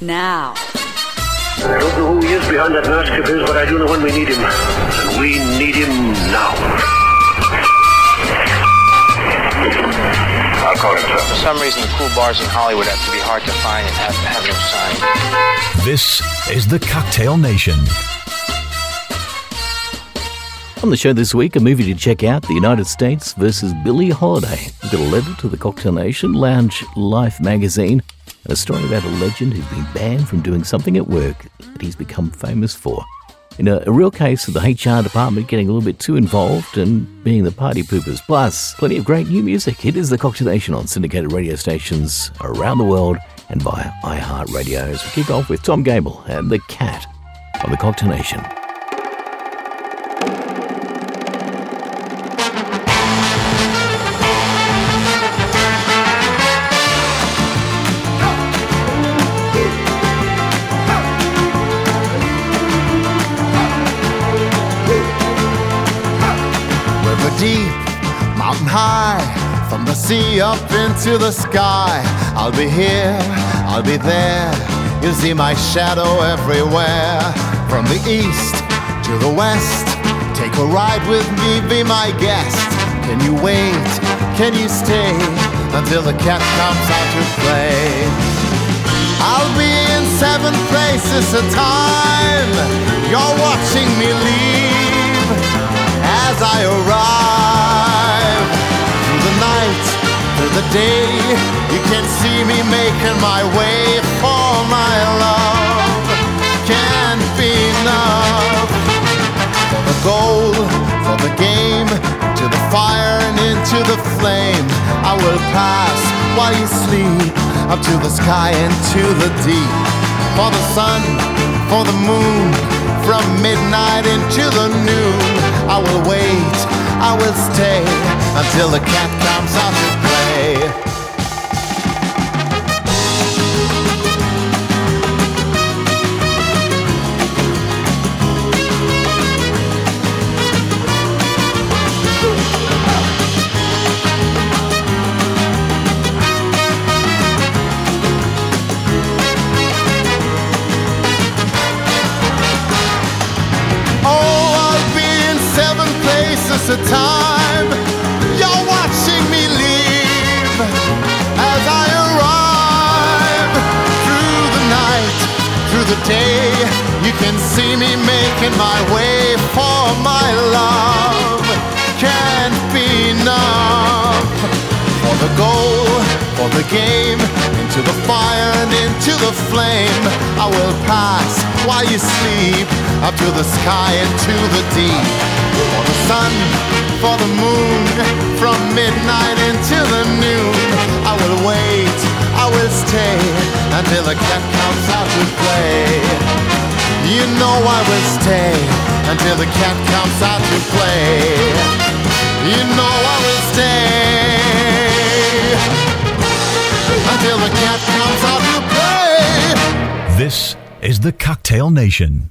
now. I don't know who he is behind that mask of his, but I do know when we need him. And we need him now. I'll call him, sir. For some reason, the cool bars in Hollywood have to be hard to find and have to have no sign. This is the Cocktail Nation. On the show this week, a movie to check out The United States versus Billie Holiday. We've got a letter to the Cocktail Nation, Lounge Life magazine, a story about a legend who's been banned from doing something at work that he's become famous for. In a, a real case of the HR department getting a little bit too involved and being the party poopers. Plus, plenty of great new music. It is the Cocktail Nation on syndicated radio stations around the world and via iHeartRadio. As we kick off with Tom Gaebel and the Cat on the Cocktail Nation. High, from the sea up into the sky. I'll be here, I'll be there. You'll see my shadow everywhere. From the east to the west, take a ride with me, be my guest. Can you wait? Can you stay until the cat comes out to play? I'll be in seven places at a time. You're watching me leave as I arrive. The day, you can see me making my way for my love. Can't be enough for the goal, for the game, to the fire and into the flame. I will pass while you sleep, up to the sky and to the deep. For the sun, for the moon, from midnight into the noon. I will wait, I will stay until the cat comes out to places a time. You're watching me leave as I arrive through the night, through the day. You can see me making my way for my love. Can't be enough for the goal, for the game, into the fire and into the flame. I will pass while you sleep, up to the sky and to the deep. For the sun, for the moon, from midnight into the noon. I will wait, I will stay until the cat comes out to play. You know I will stay until the cat comes out to play. You know I will stay until the cat comes out to play. This is the Cocktail Nation.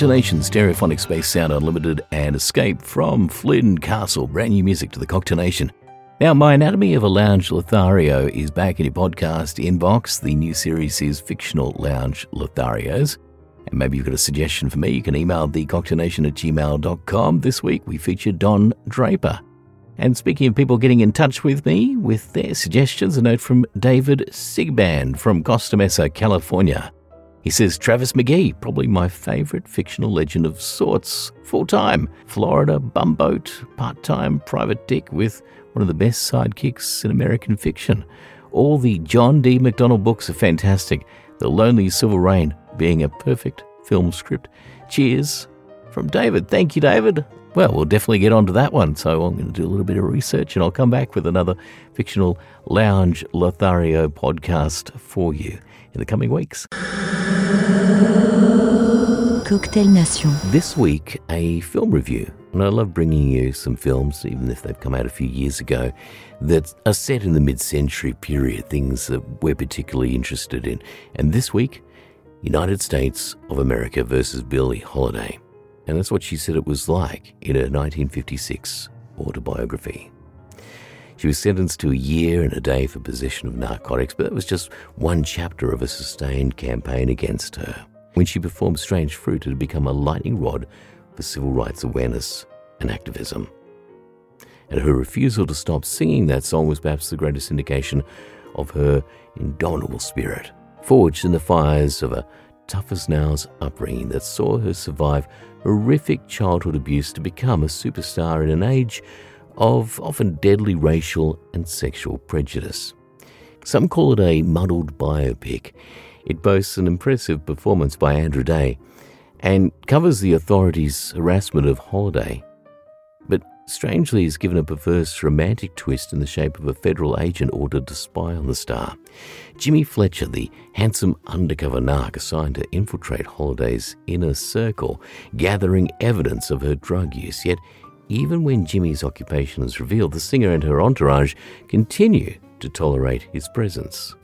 Cocktailnation, Stereophonic Space Sound Unlimited, and Escape from Flynn Castle. Brand new music to the Cocktailnation. Now, My Anatomy of a Lounge Lothario is back in your podcast inbox. The new series is Fictional Lounge Lotharios. And maybe you've got a suggestion for me. You can email thecocktailnation at gmail.com. This week we feature Don Draper. And speaking of people getting in touch with me with their suggestions, a note from David Sigband from Costa Mesa, California. He says Travis McGee, probably my favourite fictional legend of sorts, full time, Florida bumboat, part time private dick with one of the best sidekicks in American fiction. All the John D. MacDonald books are fantastic, The Lonely Silver Rain being a perfect film script. Cheers from David. Thank you, David. Well, we'll definitely get onto that one. So I'm going to do a little bit of research and I'll come back with another fictional lounge Lothario podcast for you in the coming weeks. Cocktail Nation. This week, a film review. And I love bringing you some films, even if they've come out a few years ago, that are set in the mid century period, things that we're particularly interested in. And this week, United States of America versus Billie Holiday. And that's what she said it was like in her 1956 autobiography. She was sentenced to a year and a day for possession of narcotics, but that was just one chapter of a sustained campaign against her. When she performed Strange Fruit, it had become a lightning rod for civil rights awareness and activism. And her refusal to stop singing that song was perhaps the greatest indication of her indomitable spirit, forged in the fires of a tough as nails upbringing that saw her survive horrific childhood abuse to become a superstar in an age of often deadly racial and sexual prejudice. Some call it a muddled biopic. It boasts an impressive performance by Andra Day and covers the authorities' harassment of Holiday, but strangely is given a perverse romantic twist in the shape of a federal agent ordered to spy on the star. Jimmy Fletcher, the handsome undercover narc assigned to infiltrate Holiday's inner circle, gathering evidence of her drug use, yet even when Jimmy's occupation is revealed, the singer and her entourage continue to tolerate his presence.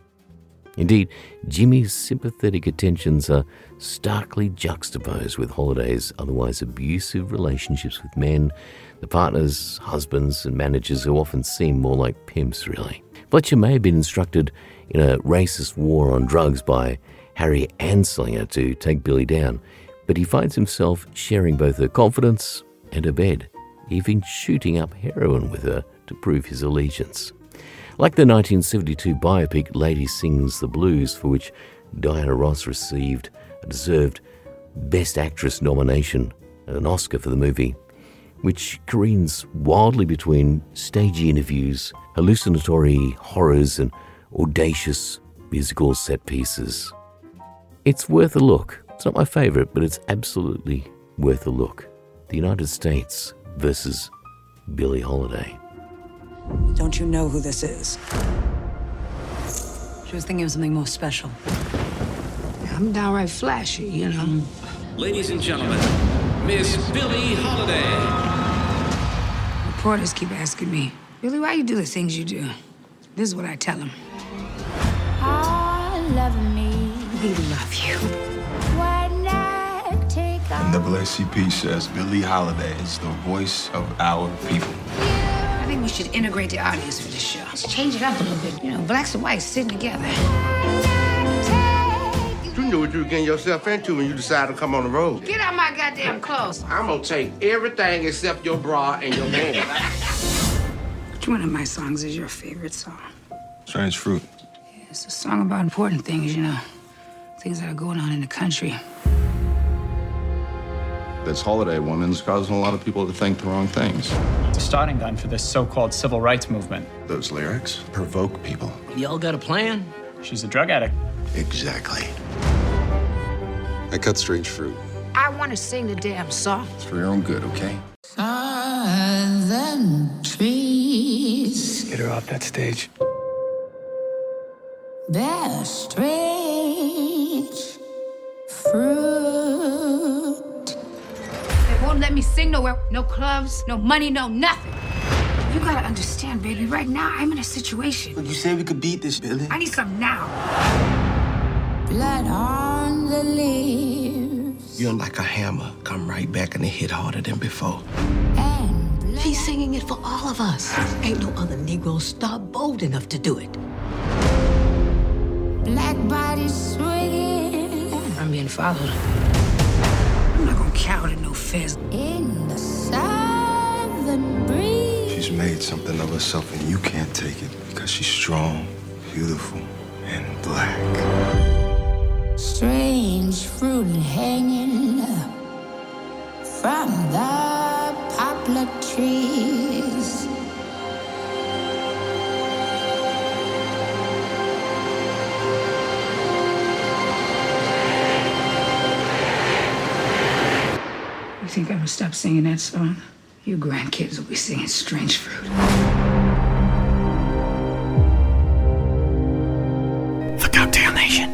Indeed, Jimmy's sympathetic attentions are starkly juxtaposed with Holiday's otherwise abusive relationships with men, the partners, husbands, and managers who often seem more like pimps, really. Fletcher may have been instructed in a racist war on drugs by Harry Anslinger to take Billie down, but he finds himself sharing both her confidence and her bed, even shooting up heroin with her to prove his allegiance. Like the 1972 biopic Lady Sings the Blues, for which Diana Ross received a deserved Best Actress nomination and an Oscar for the movie, which careens wildly between stagey interviews, hallucinatory horrors, and audacious musical set pieces. It's worth a look. It's not my favorite, but it's absolutely worth a look. The United States versus Billie Holiday. Don't you know who this is? She was thinking of something more special. I'm downright flashy, you know. Ladies and gentlemen, Miss Billie Holiday. Reporters keep asking me, Billie, why you do the things you do? This is what I tell them. I love me. We love you. When I take NAACP says Billie Holiday is the voice of our people. I think we should integrate the audience for this show. Let's change it up a little bit. You know, blacks and whites sitting together. You knew what you were getting yourself into when you decided to come on the road. Get out my goddamn clothes. I'm gonna take everything except your bra and your man. Which one of my songs is your favorite song? Strange fruit. It's a song about important things, you know, things that are going on in the country. This holiday woman's causing a lot of people to think the wrong things. It's a starting gun for this so-called civil rights movement. Those lyrics provoke people. Y'all got a plan? She's a drug addict. Exactly. I cut strange fruit. I want to sing the damn song. It's for your own good, okay? Southern trees Get her off that stage. bear strange fruit. They won't let me sing nowhere. No clubs, no money, no nothing. You gotta understand, baby. Right now, I'm in a situation. But you said we could beat this, Billie. I need some now. Blood on the leaves. You're like a hammer, come right back and it hit harder than before. She's singing it for all of us. Ain't no other Negro star bold enough to do it. Black body swinging I'm being followed. I'm not gonna cower to no fizz. in the southern breeze. She's made something of herself, and you can't take it because she's strong, beautiful, and black. Strange fruit hanging from the poplar trees. Think I'm gonna stop singing that song? You grandkids will be singing Strange Fruit. The Cocktail Nation.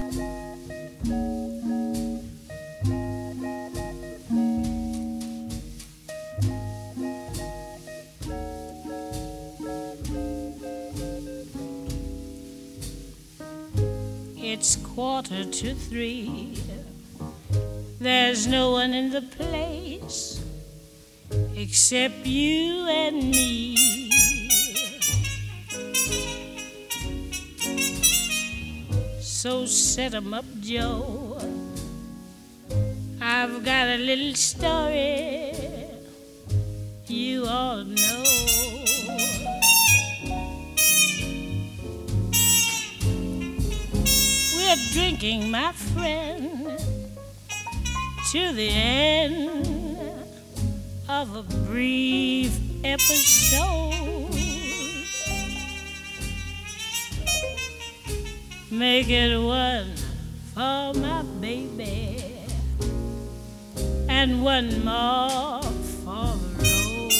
It's quarter to three. There's no one in the place except you and me. So set 'em up, Joe. I've got a little story you all know. We're drinking, my friend, to the end of a brief episode. Make it one for my baby and one more for the road.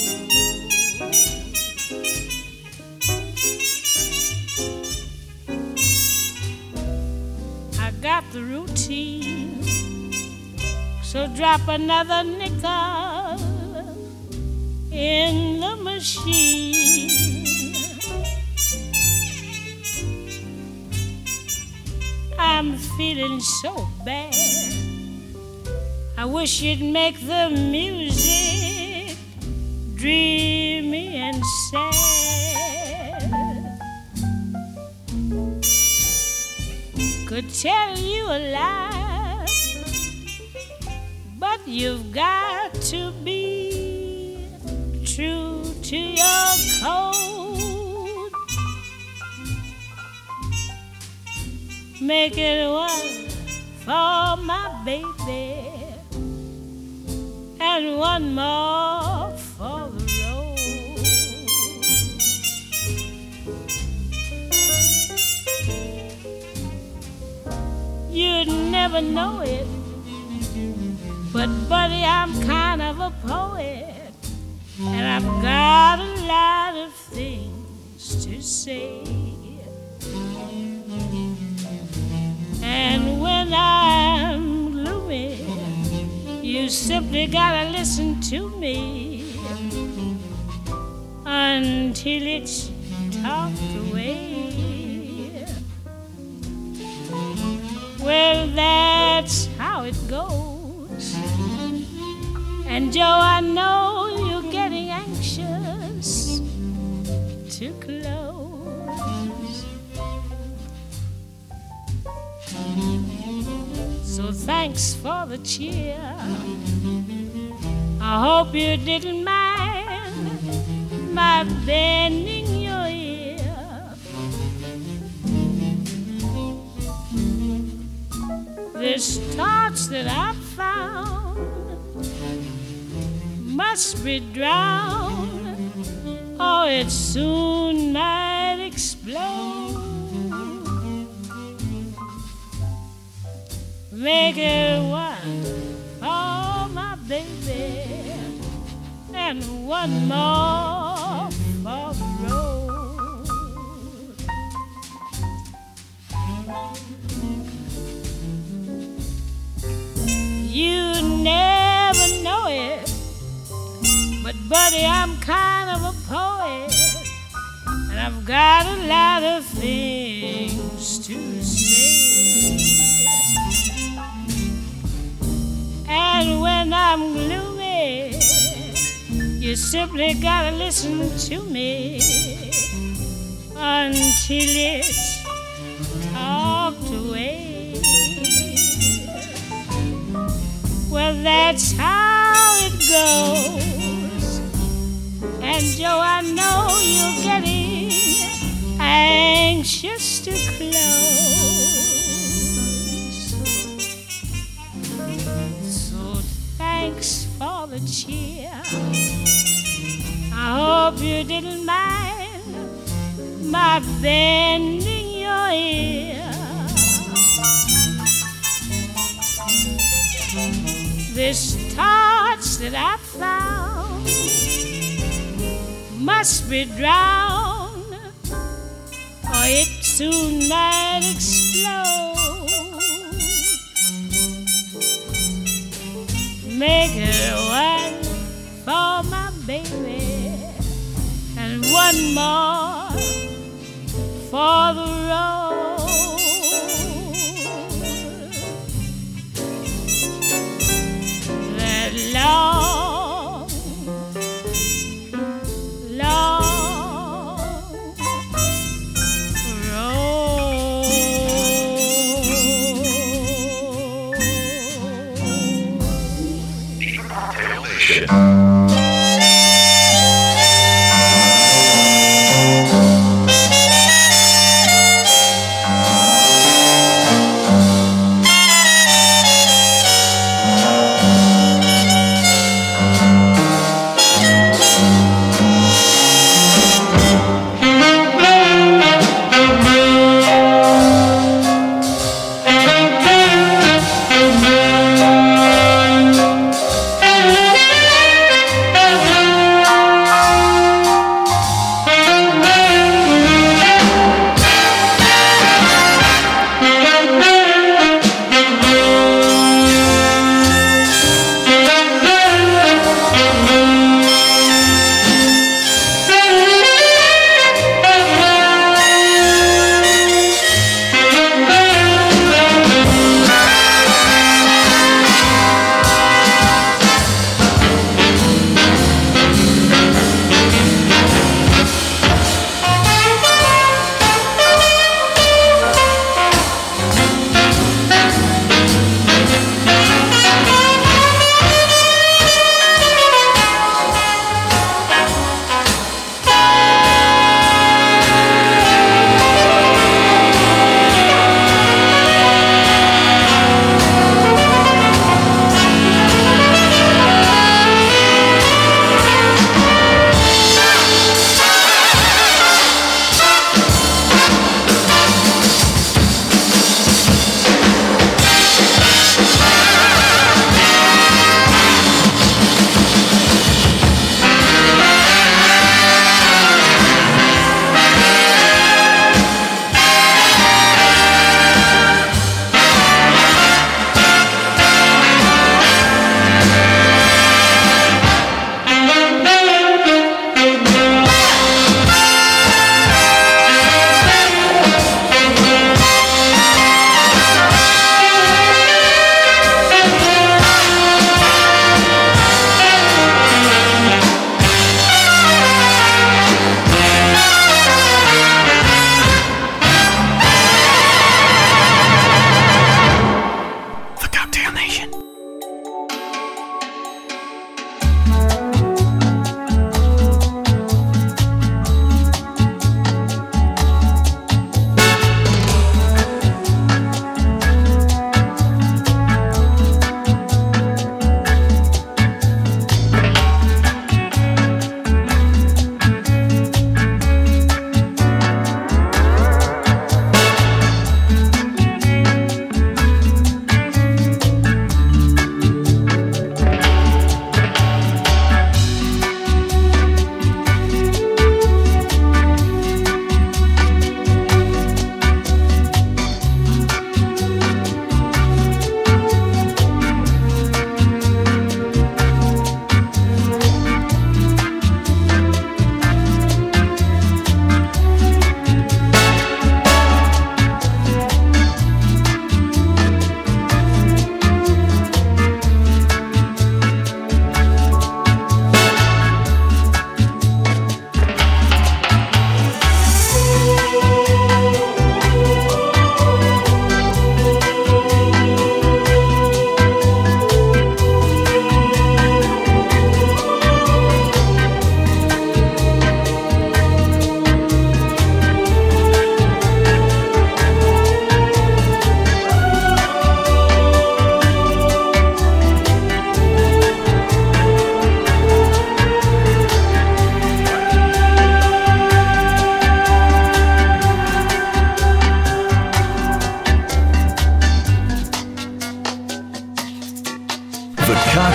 I got the routine, so drop another nickel in the machine. I'm feeling so bad. I wish you'd make the music dreamy and sad. Could tell you a lie, you've got to be true to your code. Make it one for my baby and one more for the road. You'd never know it, but buddy, I'm kind of a poet, and I've got a lot of things to say. And when I'm gloomy, you simply gotta listen to me until it's talked away. Well, that's how it goes. And Joe, I know you're getting anxious to close. So thanks for the cheer. I hope you didn't mind my bending your ear. This torch that I found must be drowned, or it soon might explode. Make it one for my baby and one more for road. You never but buddy, I'm kind of a poet, and I've got a lot of things to say. And when I'm gloomy, you simply gotta listen to me until it's talked away. Well, that's how it goes. And Joe, I know you're getting anxious to close. So thanks for the cheer. I hope you didn't mind my bending your ear. This torch that I found must be drowned, or it soon might explode. Make it one for my baby, and one more for the road. That long,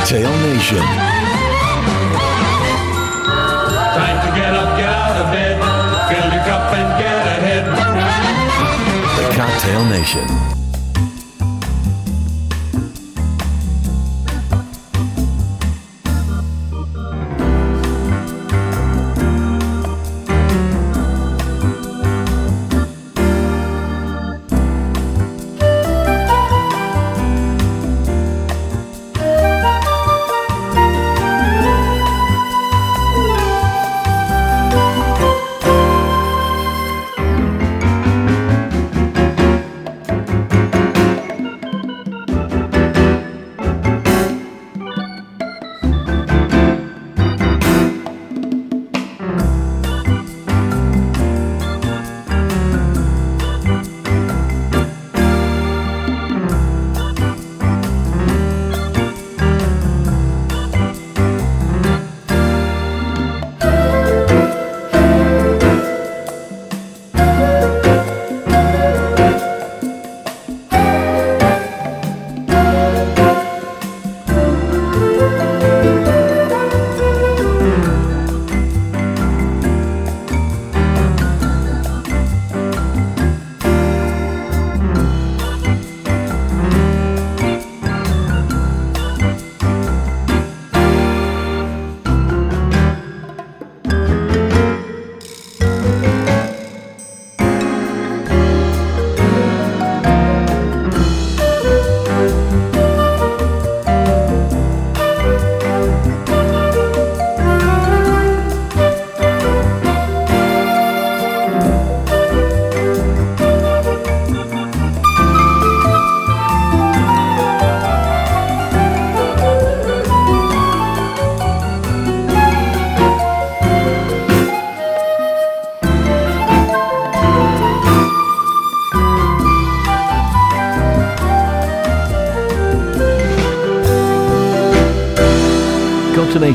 Cocktail Nation. Time to get up, get out of bed, fill your cup and get ahead. The Cocktail Nation.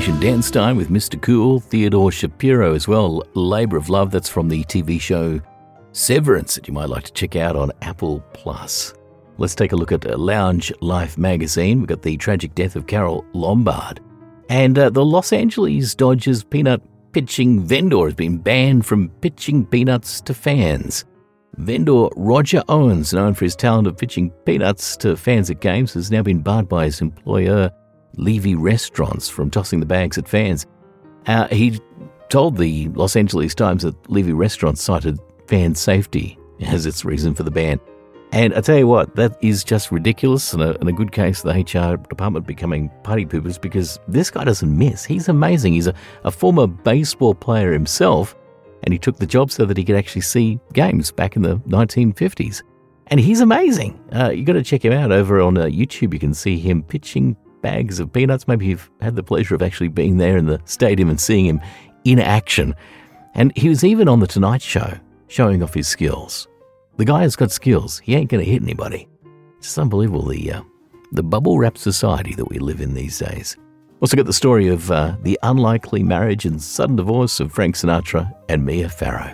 Dan Stein with Mr. Cool, Theodore Shapiro as well, Labour of Love, that's from the TV show Severance that you might like to check out on Apple Plus. Let's take a look at Lounge Life magazine. We've got the tragic death of Carole Lombard. And uh, the Los Angeles Dodgers peanut pitching vendor has been banned from pitching peanuts to fans. Vendor Roger Owens, known for his talent of pitching peanuts to fans at games, has now been barred by his employer Levy Restaurants from tossing the bags at fans. Uh, he told the Los Angeles Times that Levy Restaurants cited fan safety as its reason for the ban. And I tell you what, that is just ridiculous and a, and a good case the HR department becoming party poopers because this guy doesn't miss. He's amazing. He's a, a former baseball player himself, and he took the job so that he could actually see games back in the 1950s. And he's amazing. Uh, you got to check him out over on uh, YouTube. You can see him pitching bags of peanuts. Maybe you've had the pleasure of actually being there in the stadium and seeing him in action. And he was even on The Tonight Show showing off his skills. The guy has got skills. He ain't going to hit anybody. It's just unbelievable the, uh, the bubble wrap society that we live in these days. Also, got the story of uh, the unlikely marriage and sudden divorce of Frank Sinatra and Mia Farrow.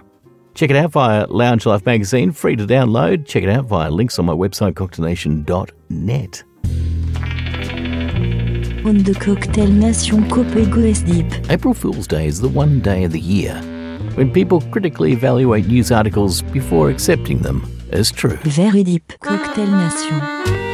Check it out via Lounge Life magazine, free to download. Check it out via links on my website, cocktailnation.net. On the Cocktail Nation Copego Deep. April Fool's Day is the one day of the year when people critically evaluate news articles before accepting them as true. Very deep. Cocktail Nation.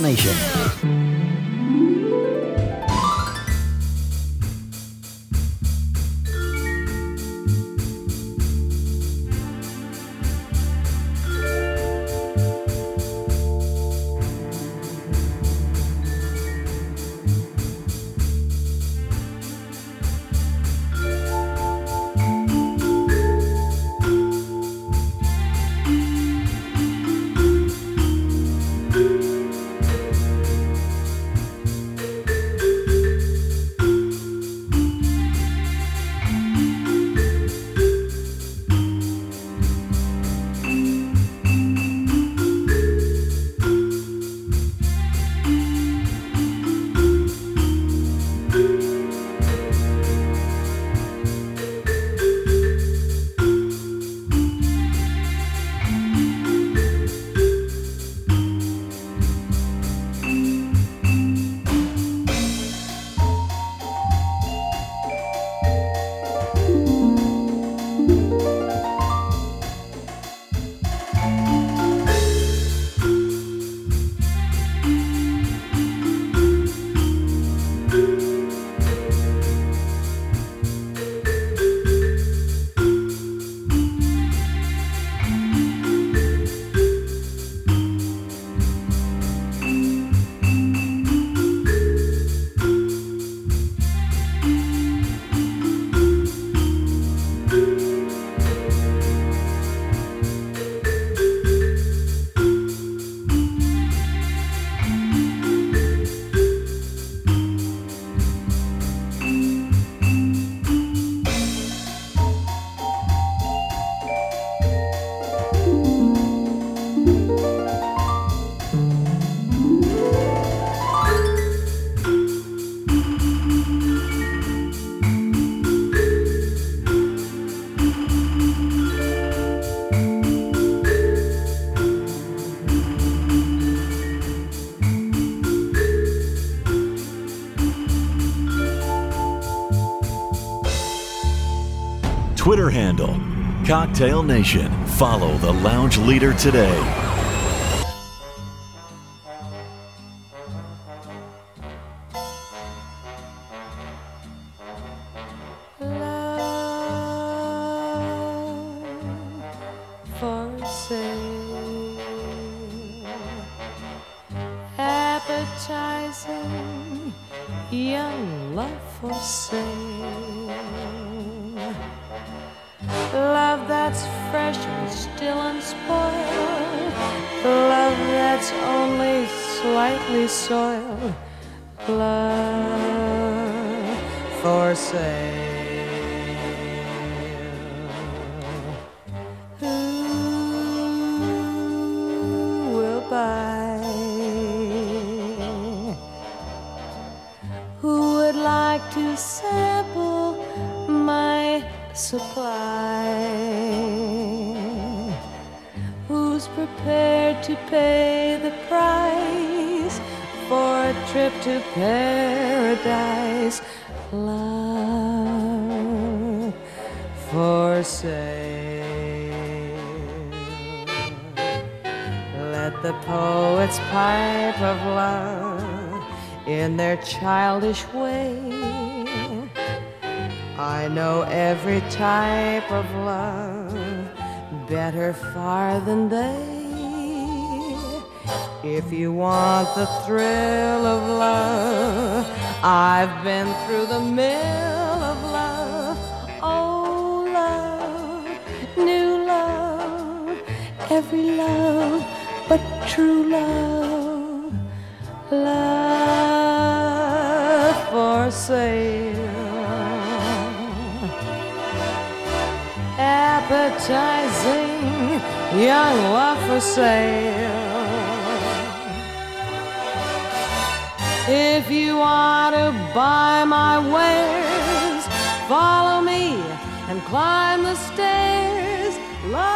Nation. Twitter handle Cocktail Nation. Follow the lounge leader today. If you want the thrill of love, I've been through the mill of love. Oh, love, new love, every love but true love, love for sale. Appetizing young love for sale. If you want to buy my wares, follow me and climb the stairs. Love.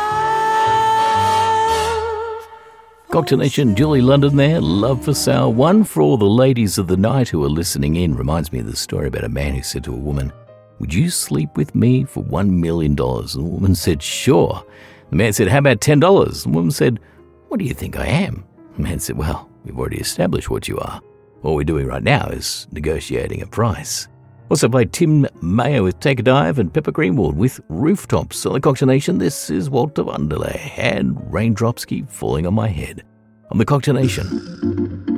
Cocktail Nation, Julie London there, Love for Sale. One for all the ladies of the night who are listening in. Reminds me of the story about a man who said to a woman, Would you sleep with me for $1 million? And the woman said, Sure. The man said, How about $10? The woman said, What do you think I am? The man said, Well, We've already established what you are. All we're doing right now is negotiating a price. Also played Tim Mayer with Take a Dive and Pepper Greenwald with Rooftops. On the Cocktail Nation, this is Walter Wanderley and raindrops keep falling on my head. On the Cocktail Nation.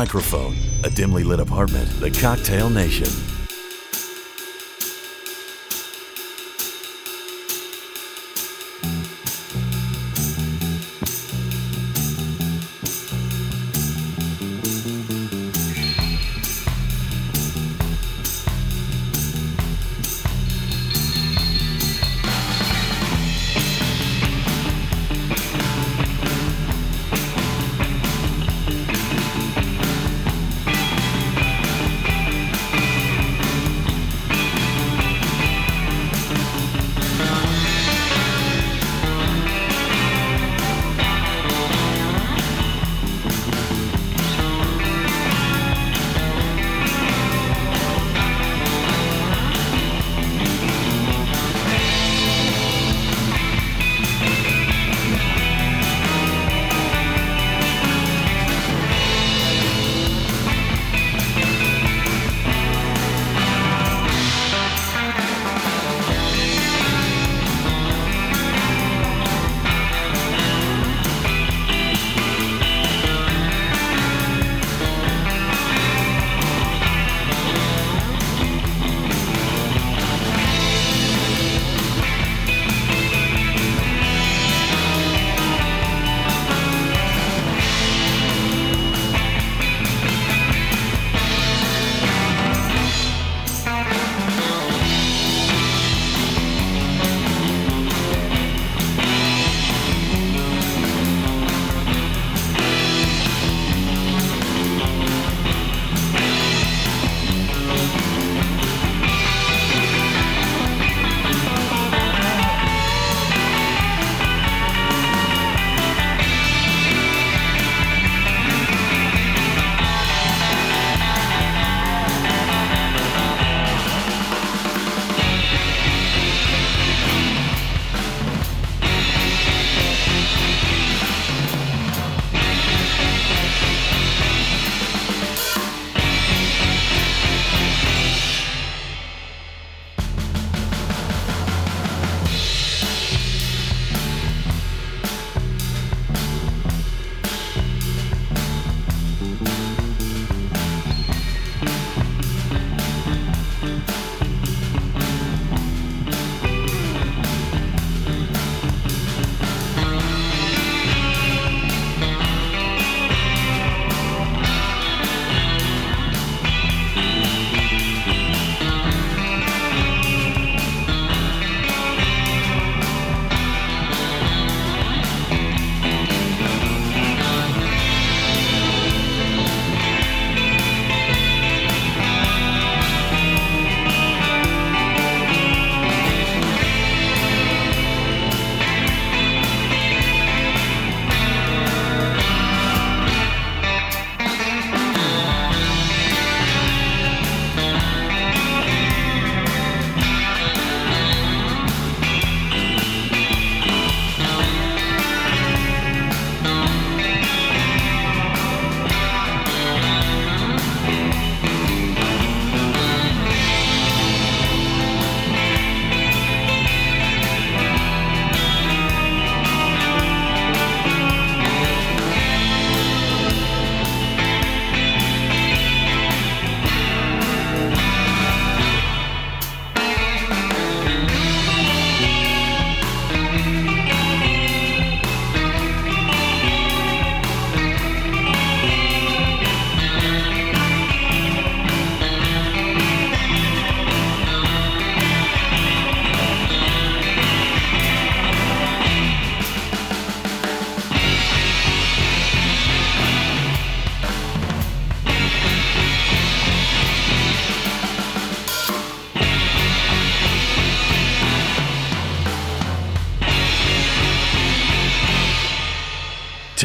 Microphone, a dimly lit apartment. The Cocktail Nation.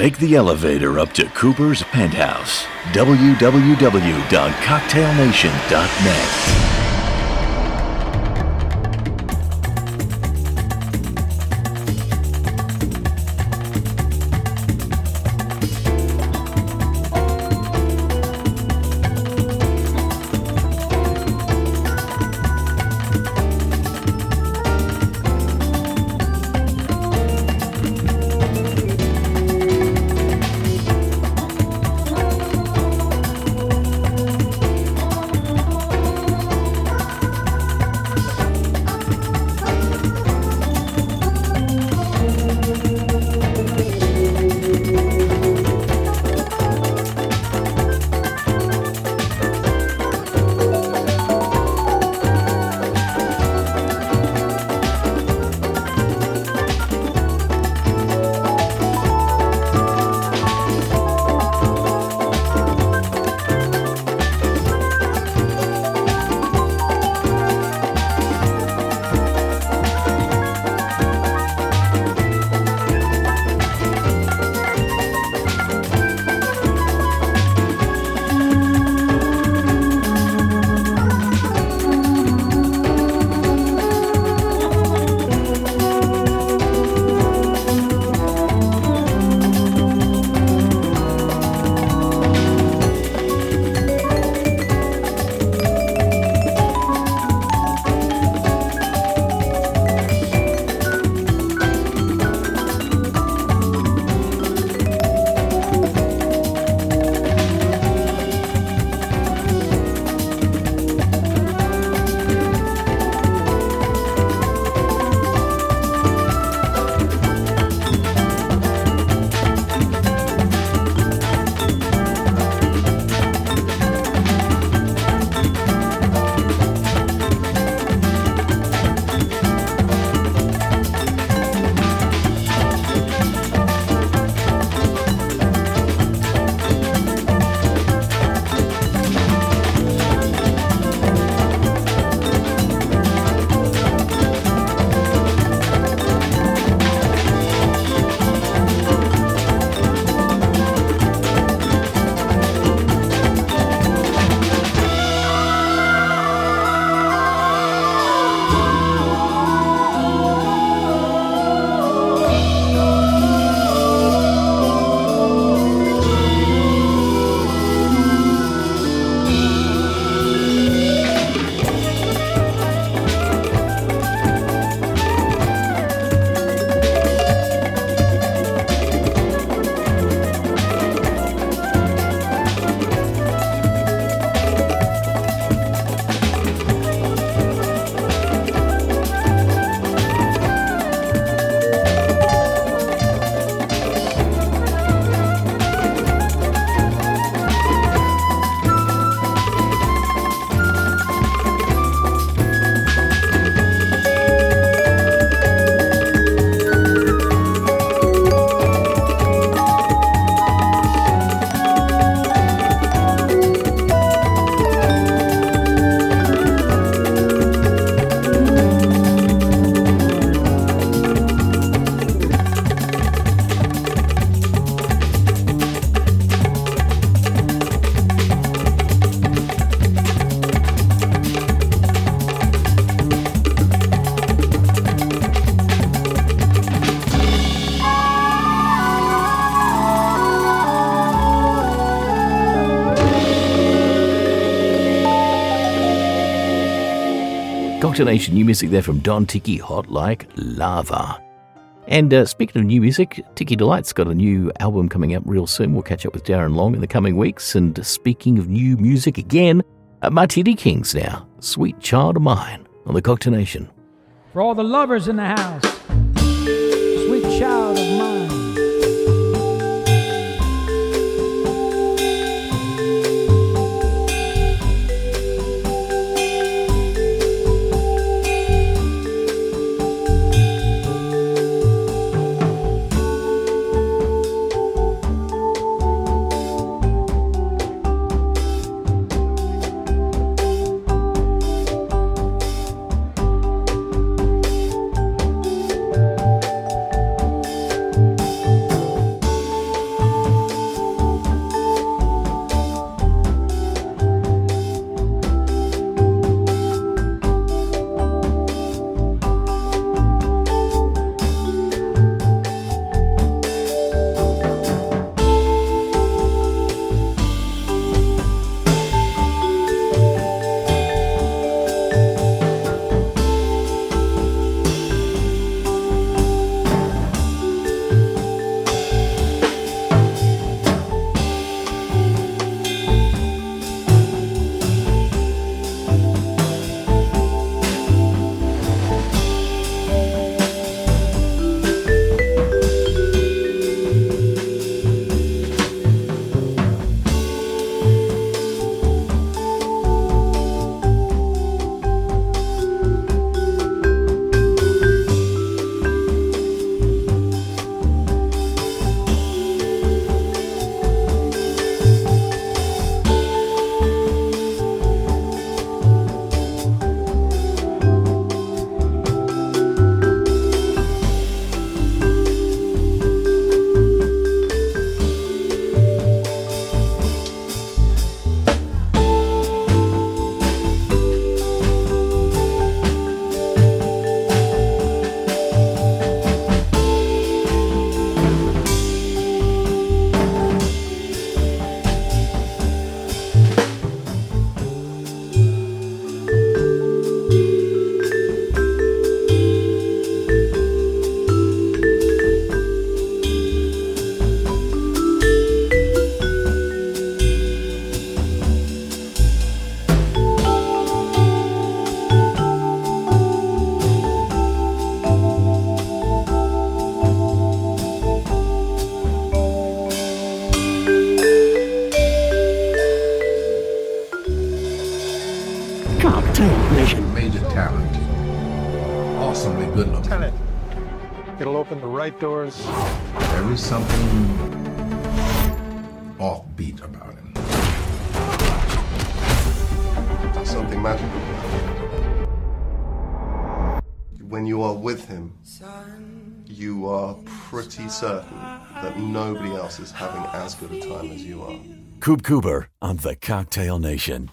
Take the elevator up to Cooper's penthouse. www.cocktailnation.net. Cocktail new music there from Don Tiki, Hot Like Lava. And uh, speaking of new music, Tiki Delight's got a new album coming up real soon. We'll catch up with Darren Long in the coming weeks. And speaking of new music again, uh, Martini Kings now. Sweet Child of Mine on the Cocktail Nation. For all the lovers in the house, Sweet Child of Mine. Nation. Major talent. Awesomely good looking. Tell it. It'll open the right doors. There is something offbeat about him. Something magical. When you are with him, you are pretty certain that nobody else is having as good a time as you are. Coop Cooper on the Cocktail Nation.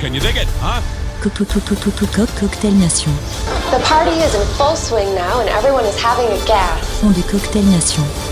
Can you dig it, huh? Cocktail Nation. The party is in full swing now and everyone is having a gas. Son de Cocktail Nation.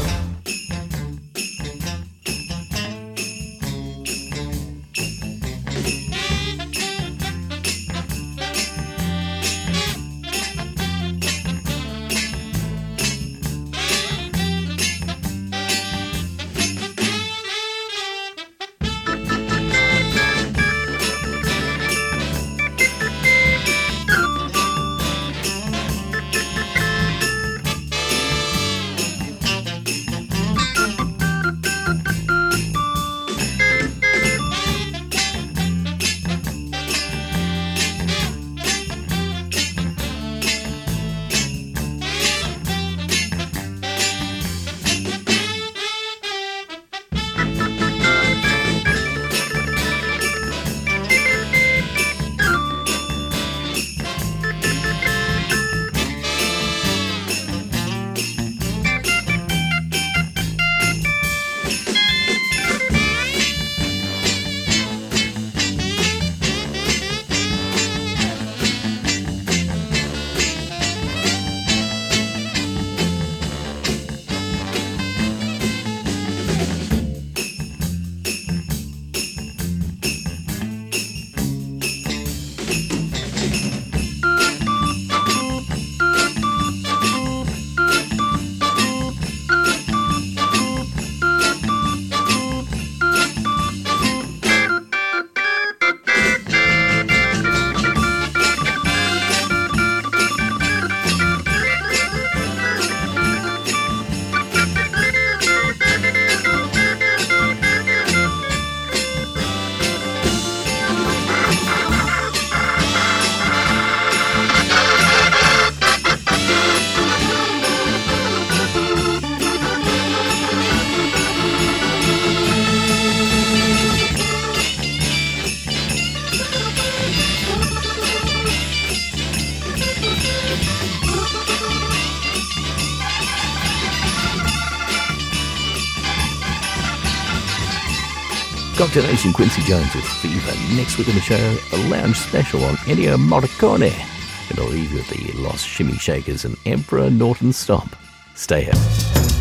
Cocktail Nation Quincy Jones with Fever. Next week on the show, a lounge special on Ennio Morricone. And I'll leave you with the Los Shimmy Shakers and Emperor Norton Stomp. Stay here.